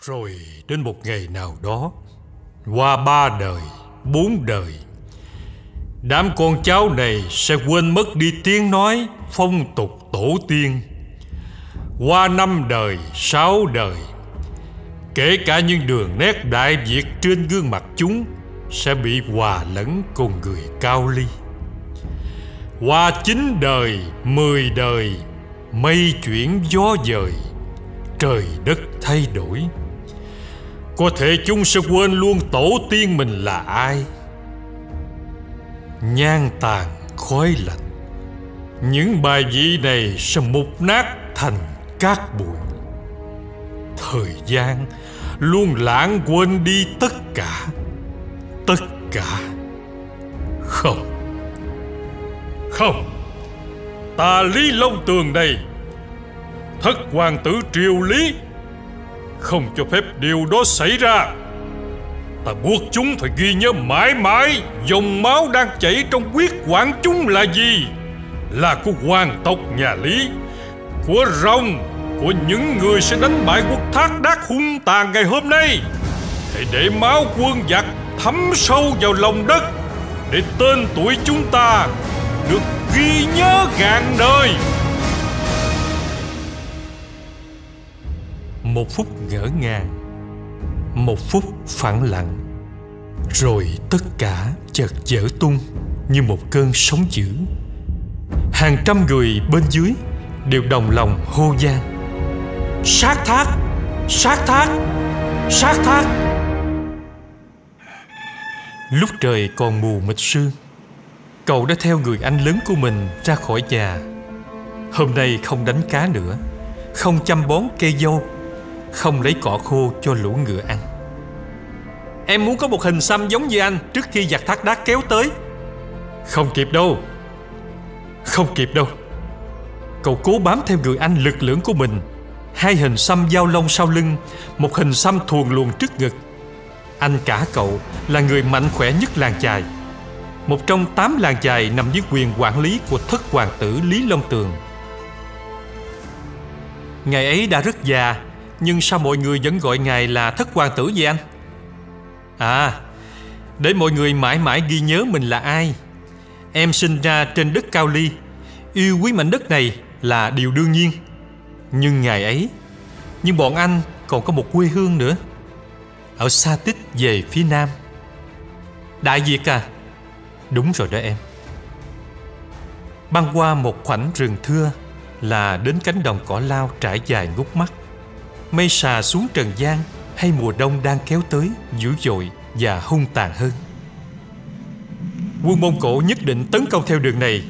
Rồi đến một ngày nào đó Qua ba đời, bốn đời Đám con cháu này sẽ quên mất đi tiếng nói Phong tục tổ tiên. Qua năm đời, sáu đời Kể cả những đường nét đại Việt trên gương mặt chúng Sẽ bị hòa lẫn cùng người cao ly. Qua chín đời, mười đời Mây chuyển gió dời Trời đất thay đổi có thể chúng sẽ quên luôn tổ tiên mình là ai. Nhan tàn khói lạnh. Những bài vị này sẽ mục nát thành cát bụi. Thời gian luôn lãng quên đi tất cả. Tất cả. Không. Không. Ta Lý Long Tường này, Thất hoàng tử triều Lý không cho phép điều đó xảy ra. Ta buộc chúng phải ghi nhớ mãi mãi Dòng máu đang chảy trong huyết quản chúng là gì? Là của hoàng tộc nhà Lý, Của rồng, Của những người sẽ đánh bại quốc thác đác hung tàn ngày hôm nay. Hãy để máu quân giặc thấm sâu vào lòng đất Để tên tuổi chúng ta được ghi nhớ ngàn đời. Một phút ngỡ ngàng, một phút phẳng lặng, rồi tất cả chợt dở tung như một cơn sóng dữ. Hàng trăm người bên dưới đều đồng lòng hô gian sát thác sát thác sát thác. Lúc trời còn mù mịt sương, cậu đã theo người anh lớn của mình ra khỏi nhà. Hôm nay không đánh cá nữa, không chăm bón cây dâu không lấy cỏ khô cho lũ ngựa ăn. Em muốn có một hình xăm giống như anh Trước khi giặc thác đá kéo tới. Không kịp đâu. Không kịp đâu. Cậu cố bám theo người anh lực lưỡng của mình. Hai hình xăm dao lông sau lưng, Một hình xăm thuồng luồn trước ngực. Anh cả cậu là người mạnh khỏe nhất làng chài, Một trong tám làng chài nằm dưới quyền quản lý của thất hoàng tử Lý Long Tường. Ngày ấy đã rất già nhưng sao mọi người vẫn gọi ngài là thất hoàng tử vậy anh? À, để mọi người mãi mãi ghi nhớ mình là ai. Em sinh ra trên đất Cao Ly, yêu quý mảnh đất này là điều đương nhiên. Nhưng ngày ấy, nhưng bọn anh còn có một quê hương nữa. Ở xa tích về phía nam. Đại Việt à? Đúng rồi đó em. Băng qua một khoảnh rừng thưa là đến cánh đồng cỏ lao trải dài ngút mắt mây xà xuống trần gian hay mùa đông đang kéo tới dữ dội và hung tàn hơn. Quân Mông Cổ nhất định tấn công theo đường này,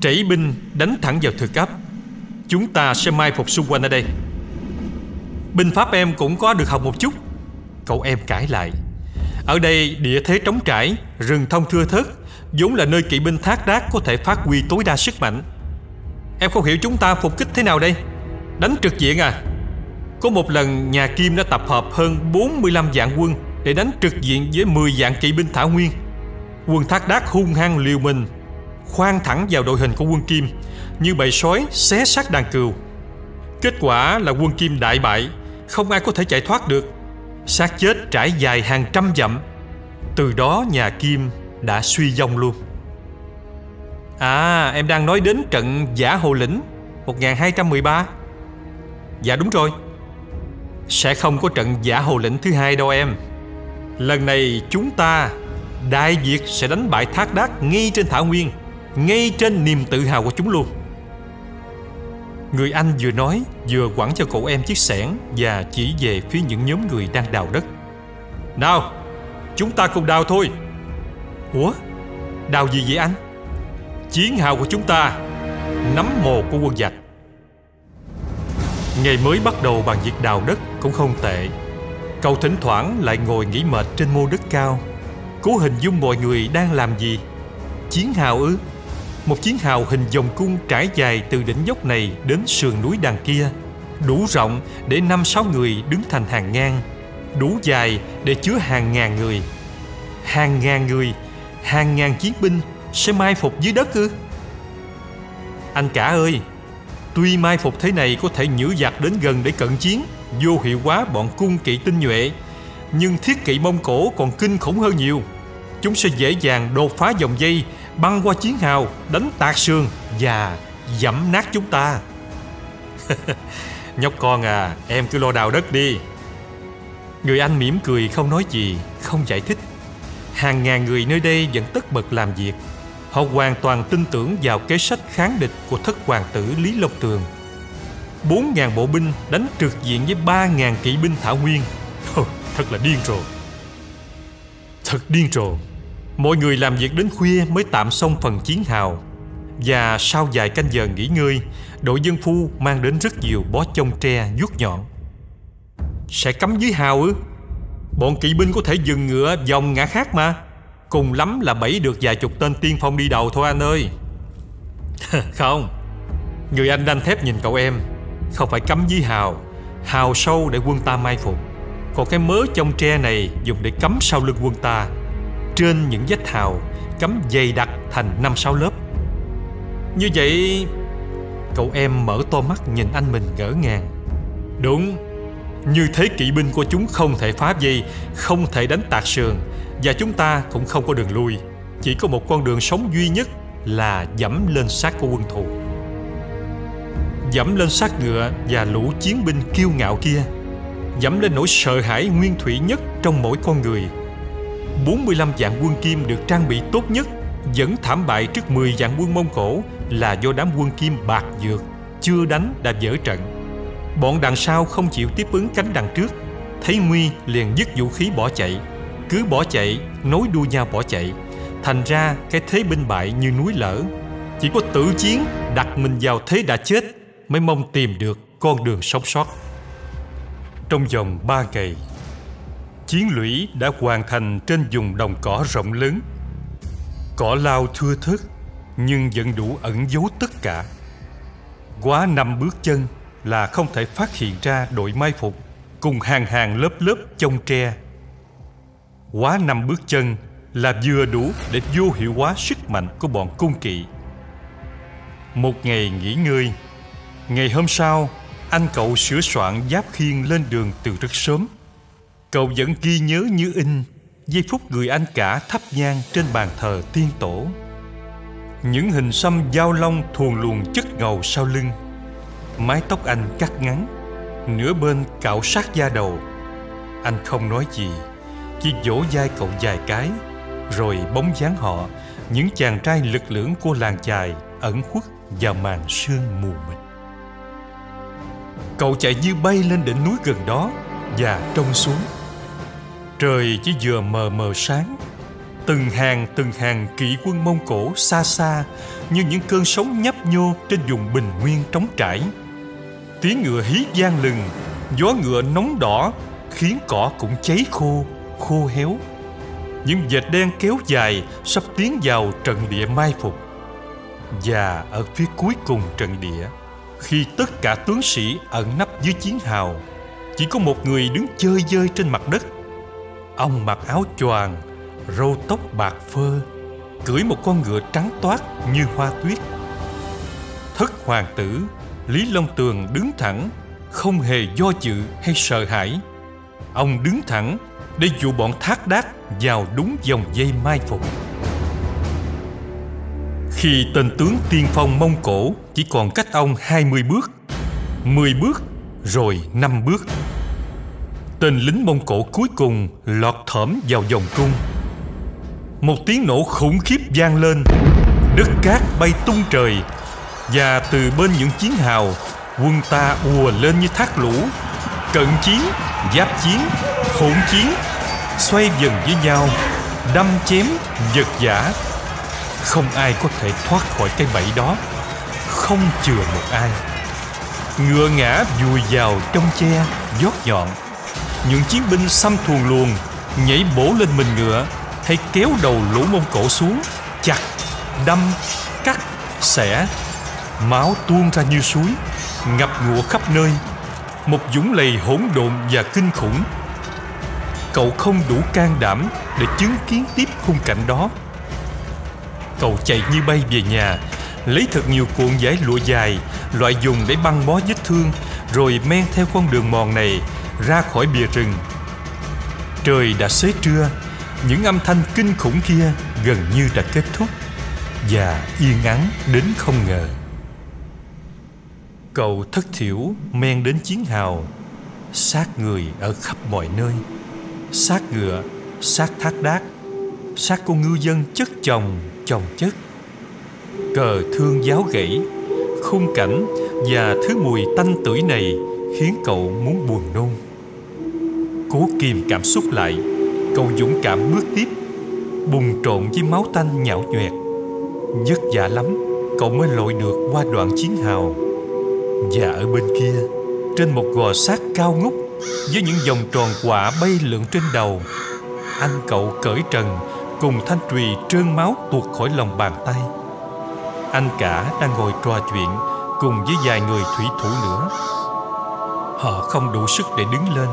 trảy binh đánh thẳng vào thực ấp. Chúng ta sẽ mai phục xung quanh ở đây. Binh pháp em cũng có được học một chút. Cậu em cãi lại. Ở đây địa thế trống trải, rừng thông thưa thớt, vốn là nơi kỵ binh thác đác có thể phát huy tối đa sức mạnh. Em không hiểu chúng ta phục kích thế nào đây? Đánh trực diện à? Có một lần nhà Kim đã tập hợp hơn 45 vạn quân để đánh trực diện với 10 vạn kỵ binh Thảo Nguyên. Quân Thác Đác hung hăng liều mình, khoan thẳng vào đội hình của quân Kim như bầy sói xé xác đàn cừu. Kết quả là quân Kim đại bại, không ai có thể chạy thoát được. xác chết trải dài hàng trăm dặm. Từ đó nhà Kim đã suy vong luôn. À, em đang nói đến trận Giả Hồ Lĩnh 1213. Dạ đúng rồi. Sẽ không có trận giả hồ lĩnh thứ hai đâu em. Lần này chúng ta, Đại Việt sẽ đánh bại Thác Đác ngay trên Thảo Nguyên, Ngay trên niềm tự hào của chúng luôn. Người anh vừa nói, vừa quẳng cho cậu em chiếc xẻng Và chỉ về phía những nhóm người đang đào đất. Nào, Chúng ta cùng đào thôi. Ủa? Đào gì vậy anh? Chiến hào của chúng ta, Nắm mồ của quân giặc. Ngày mới bắt đầu bằng việc đào đất cũng không tệ. Cậu thỉnh thoảng lại ngồi nghỉ mệt trên mô đất cao. Cố hình dung mọi người đang làm gì? Chiến hào ư? Một chiến hào hình vòng cung trải dài từ đỉnh dốc này đến sườn núi đằng kia. Đủ rộng để năm sáu người đứng thành hàng ngang. Đủ dài để chứa hàng ngàn người. Hàng ngàn người, Hàng ngàn chiến binh sẽ mai phục dưới đất ư? Anh cả ơi! Tuy mai phục thế này có thể nhử giặc đến gần để cận chiến, Vô hiệu hóa bọn cung kỵ tinh nhuệ. Nhưng thiết kỵ Mông Cổ còn kinh khủng hơn nhiều. Chúng sẽ dễ dàng đột phá dòng dây, Băng qua chiến hào, Đánh tạc sườn Và dẫm nát chúng ta. Nhóc con à Em cứ lo đào đất đi. Người anh mỉm cười không nói gì, Không giải thích. Hàng ngàn người nơi đây vẫn tất bật làm việc. Họ hoàn toàn tin tưởng vào kế sách kháng địch của thất hoàng tử Lý Long Tường. 4.000 bộ binh đánh trực diện với 3.000 kỵ binh Thảo Nguyên. Thôi, thật là điên rồ. Thật điên rồ. Mọi người làm việc đến khuya mới tạm xong phần chiến hào. Và sau vài canh giờ nghỉ ngơi, đội dân phu mang đến rất nhiều bó chông tre vuốt nhọn. Sẽ cắm dưới hào ư? Bọn kỵ binh có thể dừng ngựa vòng ngã khác mà. Cùng lắm là bẫy được vài chục tên tiên phong đi đầu thôi anh ơi. Không, Người anh đanh thép nhìn cậu em, Không phải cắm dưới hào. Hào sâu để quân ta mai phục. Còn cái mớ trong tre này dùng để cắm sau lưng quân ta. Trên những vách hào, Cắm dày đặc thành năm sáu lớp. Như vậy, Cậu em mở to mắt nhìn anh mình ngỡ ngàng. Đúng, Như thế kỵ binh của chúng không thể phá dây Không thể đánh tạc sườn và chúng ta cũng không có đường lui. Chỉ có một con đường sống duy nhất Là dẫm lên xác của quân thù. Dẫm lên xác ngựa và lũ chiến binh kiêu ngạo kia. Dẫm lên nỗi sợ hãi nguyên thủy nhất trong mỗi con người. 45 vạn quân Kim được trang bị tốt nhất, Vẫn thảm bại trước 10 vạn quân Mông Cổ Là do đám quân Kim bạc dược, Chưa đánh đã dở trận. Bọn đằng sau không chịu tiếp ứng cánh đằng trước, Thấy nguy liền dứt vũ khí bỏ chạy cứ bỏ chạy, nối đuôi nhau bỏ chạy. Thành ra, cái thế binh bại như núi lở. Chỉ có tử chiến đặt mình vào thế đã chết mới mong tìm được con đường sống sót. Trong vòng ba ngày, chiến lũy đã hoàn thành trên vùng đồng cỏ rộng lớn. Cỏ lao thưa thớt, nhưng vẫn đủ ẩn giấu tất cả. Quá năm bước chân là không thể phát hiện ra đội mai phục cùng hàng hàng lớp lớp chông tre quá năm bước chân là vừa đủ để vô hiệu hóa sức mạnh của bọn cung kỵ. Một ngày nghỉ ngơi, ngày hôm sau, anh cậu sửa soạn giáp khiên lên đường từ rất sớm. Cậu vẫn ghi nhớ như in giây phút người anh cả thắp nhang trên bàn thờ tiên tổ. Những hình xăm dao long thuồn luồn chất ngầu sau lưng. Mái tóc anh cắt ngắn, nửa bên cạo sát da đầu. Anh không nói gì chỉ vỗ vai cậu vài cái, rồi bóng dáng họ, những chàng trai lực lưỡng của làng chài ẩn khuất vào màn sương mù mịt. Cậu chạy như bay lên đỉnh núi gần đó và trông xuống. Trời chỉ vừa mờ mờ sáng, từng hàng từng hàng kỵ quân mông cổ xa xa như những cơn sóng nhấp nhô trên vùng bình nguyên trống trải. Tiếng ngựa hí vang lừng, gió ngựa nóng đỏ khiến cỏ cũng cháy khô khô héo. Những vệt đen kéo dài sắp tiến vào trận địa mai phục. Và ở phía cuối cùng trận địa, khi tất cả tướng sĩ ẩn nấp dưới chiến hào, chỉ có một người đứng chơi dơi trên mặt đất. Ông mặc áo choàng, râu tóc bạc phơ, cưỡi một con ngựa trắng toát như hoa tuyết. Thất hoàng tử lý long tường đứng thẳng, không hề do dự hay sợ hãi. Ông đứng thẳng để dụ bọn thác đát vào đúng dòng dây mai phục. Khi tên tướng tiên phong Mông Cổ chỉ còn cách ông 20 bước, 10 bước, rồi 5 bước. Tên lính Mông Cổ cuối cùng lọt thỏm vào vòng cung. Một tiếng nổ khủng khiếp vang lên, đất cát bay tung trời và từ bên những chiến hào, quân ta ùa lên như thác lũ, cận chiến, giáp chiến, hỗn chiến xoay dần với nhau đâm chém giật giả không ai có thể thoát khỏi cái bẫy đó. Không chừa một ai. Ngựa ngã vùi vào trong che gót nhọn. Những chiến binh xăm thuồng luồng Nhảy bổ lên mình ngựa Hay kéo đầu lũ mông cổ xuống Chặt, đâm, cắt, xẻ. Máu tuôn ra như suối Ngập ngụa khắp nơi. Một dũng lầy hỗn độn và kinh khủng. Cậu không đủ can đảm Để chứng kiến tiếp khung cảnh đó. Cậu chạy như bay về nhà, Lấy thật nhiều cuộn giấy lụa dài, Loại dùng để băng bó vết thương, Rồi men theo con đường mòn này Ra khỏi bìa rừng. Trời đã xế trưa, Những âm thanh kinh khủng kia Gần như đã kết thúc Và yên ắng đến không ngờ. Cậu thất thiểu men đến chiến hào Sát người ở khắp mọi nơi. Sát ngựa, sát thác đác Sát của ngư dân chất chồng, chồng chất. Cờ thương giáo gãy Khung cảnh và thứ mùi tanh tưởi này Khiến cậu muốn buồn nôn. Cố kìm cảm xúc lại Cậu dũng cảm bước tiếp Bùng trộn với máu tanh nhão nhoẹt. Vất vả lắm Cậu mới lội được qua đoạn chiến hào. Và ở bên kia Trên một gò sát cao ngút với những vòng tròn quả bay lượn trên đầu, Anh cậu cởi trần Cùng thanh trùy trơn máu tuột khỏi lòng bàn tay. Anh cả đang ngồi trò chuyện Cùng với vài người thủy thủ nữa. Họ không đủ sức để đứng lên,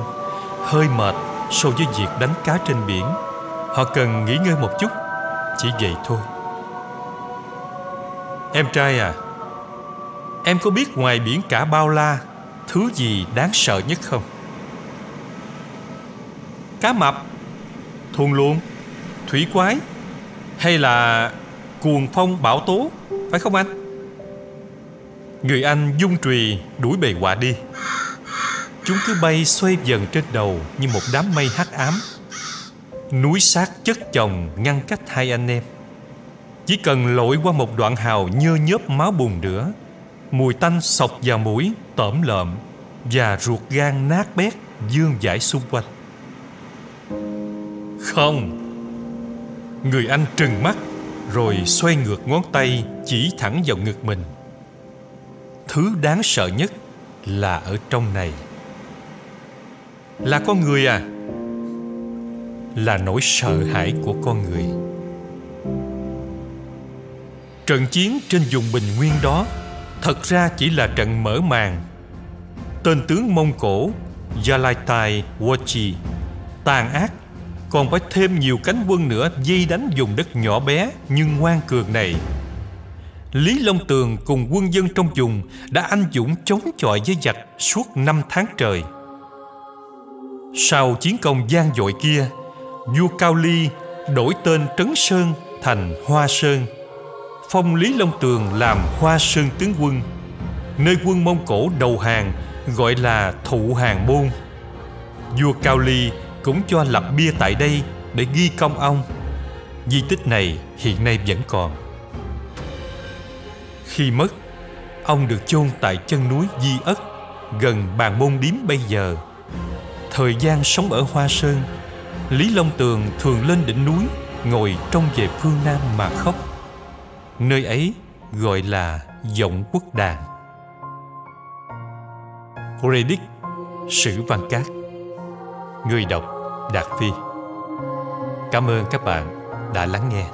Hơi mệt so với việc đánh cá trên biển. Họ cần nghỉ ngơi một chút, Chỉ vậy thôi. Em trai à Em có biết ngoài biển cả bao la, Thứ gì đáng sợ nhất không? Cá mập Thuần luồng Thủy quái Hay là cuồng phong bão tố Phải không anh? Người anh dung trùy đuổi bầy quạ đi. Chúng cứ bay xoay dần trên đầu Như một đám mây hắc ám. Núi sát chất chồng ngăn cách hai anh em. Chỉ cần lội qua một đoạn hào nhơ nhớp máu bùn nữa Mùi tanh sọc vào mũi, tởm lợm Và ruột gan nát bét dương dãi xung quanh. Không. Người anh trừng mắt, Rồi xoay ngược ngón tay Chỉ thẳng vào ngực mình. Thứ đáng sợ nhất Là ở trong này. Là con người à? Là nỗi sợ hãi của con người. Trận chiến trên vùng bình nguyên đó Thật ra chỉ là trận mở màn. Tên tướng Mông Cổ, Yalaitai Wachi Tàn ác còn phải thêm nhiều cánh quân nữa Dây đánh vùng đất nhỏ bé Nhưng ngoan cường này Lý Long Tường cùng quân dân trong vùng Đã anh dũng chống chọi với giặc Suốt năm tháng trời Sau chiến công gian dội kia Vua Cao Ly đổi tên Trấn Sơn thành Hoa Sơn phong Lý Long Tường làm Hoa Sơn tướng quân, nơi quân Mông Cổ đầu hàng gọi là Thụ Hàng Môn. Vua Cao Ly cũng cho lập bia tại đây để ghi công ông. Di tích này hiện nay vẫn còn. Khi mất, ông được chôn tại chân núi Di Ất, gần bàn môn điếm bây giờ. Thời gian sống ở Hoa Sơn, Lý Long Tường thường lên đỉnh núi, ngồi trông về phương Nam mà khóc. Nơi ấy gọi là Giọng Quốc Đàn Credit Sử Văn Cát Người đọc Đạt Phi. Cảm ơn các bạn đã lắng nghe.